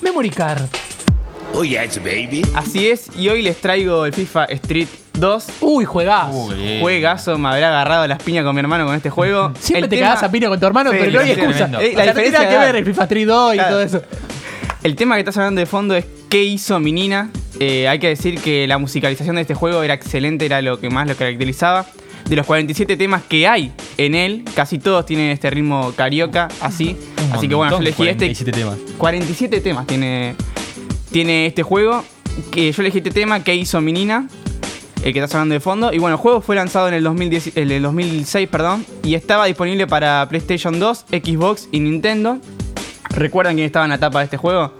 Memory Card. Oh yes, baby. Así es, y hoy les traigo el FIFA Street 2. Uy, juegas. Uy, Juegazo, me habrá agarrado las piñas con mi hermano con este juego. Siempre El te tema- cagás a piña con tu hermano, Sí, pero no hay excusa. O Eh, la sea, no tiene diferencia que ver el FIFA Street 2 y Claro. todo eso. El tema que estás hablando de fondo es qué hizo mi Nina. Eh, hay que decir que la musicalización de este juego era excelente, era lo que más lo caracterizaba. De los 47 temas que hay en él, casi todos tienen este ritmo carioca, así. Un así que bueno, yo elegí este. 47 temas. 47 temas tiene, tiene este juego. Que yo elegí este tema que hizo mi Nina. El que estás hablando de fondo. Y bueno, el juego fue lanzado en el, 2010 en el 2006, perdón. Y estaba disponible para PlayStation 2, Xbox y Nintendo. ¿Recuerdan quién estaba en la tapa de este juego?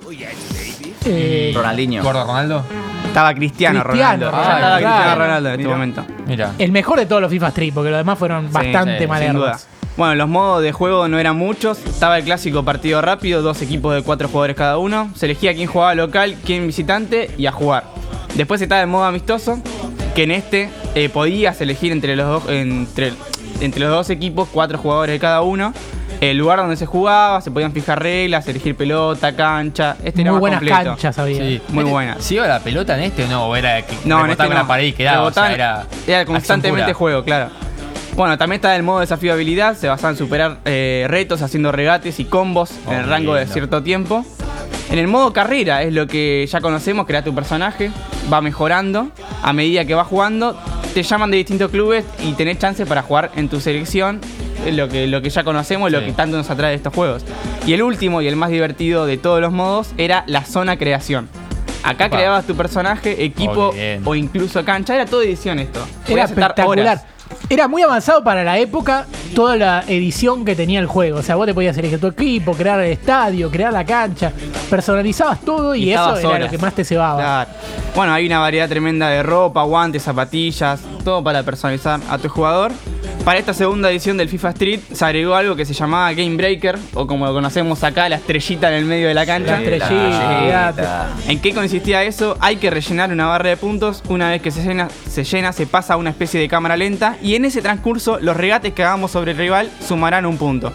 Eh, Ronaldinho. ¿Gordo Ronaldo? Estaba Cristiano, Cristiano, Ronaldo. ah, estaba claro. Cristiano Ronaldo en este Mira. momento. Mira. el mejor de todos los FIFA Street, porque los demás fueron bastante sí, sin malerdos. Bueno, los modos de juego no eran muchos. Estaba el clásico partido rápido, dos equipos de cuatro jugadores cada uno. Se elegía quién jugaba local, quién visitante y a jugar. Después estaba el modo amistoso, que en este eh, podías elegir entre los, dos, entre, entre los dos equipos cuatro jugadores de cada uno. El lugar donde se jugaba, se podían fijar reglas, elegir pelota, cancha. Este era Muy más buenas completo. canchas había. Sí. Muy Este- buena. ¿Se iba la pelota en este o no? ¿O era que No, en este en no. la pared y quedaba? O sea, Rebotaban- era, era constantemente juego, claro. Bueno, también está el modo desafío de habilidad, se basaba en superar eh, retos haciendo regates y combos en el Oh, rango de cierto tiempo. En el modo carrera es lo que ya conocemos, crea tu personaje, va mejorando a medida que va jugando, te llaman de distintos clubes y tenés chance para jugar en tu selección, es lo que, lo que ya conocemos, lo que tanto nos atrae de estos juegos. Y el último y el más divertido de todos los modos era la zona creación. Acá Opa. creabas tu personaje, equipo Oh, o incluso cancha. Era todo edición esto. Era espectacular. horas. Era muy avanzado para la época toda la edición que tenía el juego. O sea, vos te podías elegir tu equipo, crear el estadio, crear la cancha. Personalizabas todo y, Y eso era horas. lo que más te cebaba. Claro. Bueno, hay una variedad tremenda de ropa, guantes, zapatillas, todo para personalizar a tu jugador. Para esta segunda edición del FIFA Street se agregó algo que se llamaba Game Breaker, o como lo conocemos acá, la estrellita en el medio de la cancha. La estrellita. ¿En qué consistía eso? Hay que rellenar una barra de puntos. Una vez que se llena, se llena, se pasa a una especie de cámara lenta. Y en ese transcurso, los regates que hagamos sobre el rival sumarán un punto.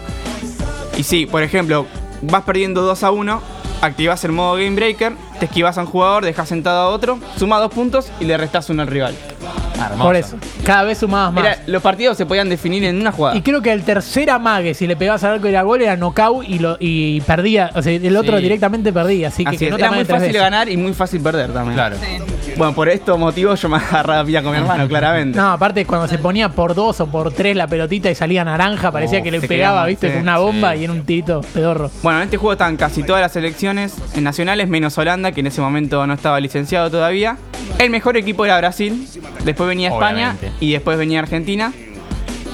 Y sí, por ejemplo, vas perdiendo 2 a 1, activas el modo Game Breaker, te esquivas a un jugador, dejas sentado a otro, suma dos puntos y le restás uno al rival. Hermoso. Por eso. Cada vez sumabas más. Era- los partidos se podían definir en una jugada. Y creo que el tercer amague, si le pegabas al arco y era gol, era knockout y, lo, y perdía. O sea, el otro Sí. directamente perdía. Así que, Así que es, no era muy fácil veces. ganar y muy fácil perder también. Claro. Bueno, por estos motivos yo me agarraba pilla con mi hermano, claramente. No, aparte cuando se ponía por dos o por tres la pelotita y salía naranja, parecía Oh, que le pegaba, quedaba, viste, sí, con una bomba sí. y en un tirito pedorro. Bueno, en este juego estaban casi todas las selecciones nacionales, menos Holanda, que en ese momento no estaba licenciado todavía. El mejor equipo era Brasil, después venía España Obviamente. y después venía Argentina.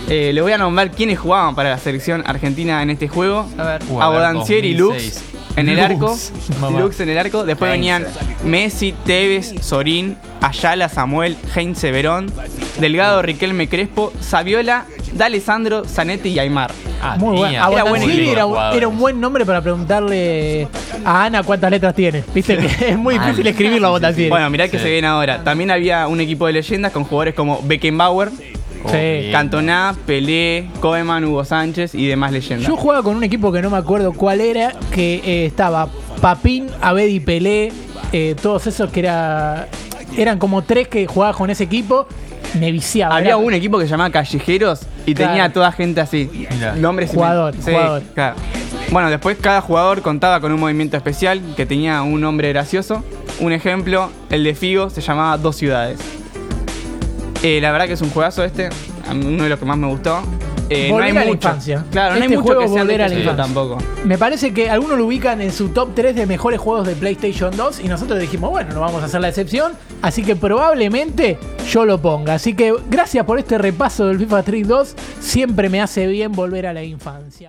Eh, le voy a nombrar quiénes jugaban para la selección argentina en este juego. A ver. Uh, a ver, Abodancier y 2006. Lux en el Lux, arco. mamá. Lux en el arco. Después venían Messi, Tevez, Sorín, Ayala, Samuel, Heinze Verón, Delgado, Riquelme Crespo, Saviola, D'Alessandro, Zanetti y Aymar. Ah, Muy bueno. Era buen un buen nombre para preguntarle a Ana cuántas letras tiene. Viste que es muy difícil escribirlo a Abodancieri. Bueno, mirá que se viene ahora. También había un equipo de leyendas con jugadores como Beckenbauer, Oh, Sí. bien. Cantona, Pelé, Koeman, Hugo Sánchez y demás leyendas. Yo jugaba con un equipo que no me acuerdo cuál era, que eh, estaba Papín, Abed y Pelé, eh, todos esos que era, eran como tres que jugaba con ese equipo. Me viciaba. Había Era- un equipo que se llamaba Callejeros y Claro. tenía a toda gente así. Mirá. Nombres y- Jugador, Sí, jugador. claro. Bueno, después cada jugador contaba con un movimiento especial que tenía un nombre gracioso. Un ejemplo, el de Figo se llamaba Dos Ciudades. Eh, la verdad que es un juegazo este, uno de los que más me gustó. Eh, no Volver hay a la mucho. infancia. Claro, no Este hay mucho juego que sea volver a la este infancia. tampoco. Me parece que algunos lo ubican en su top 3 de mejores juegos de PlayStation 2 y nosotros dijimos, bueno, no vamos a hacer la excepción, así que probablemente yo lo ponga. Así que gracias por este repaso del FIFA Street 2, siempre me hace bien volver a la infancia.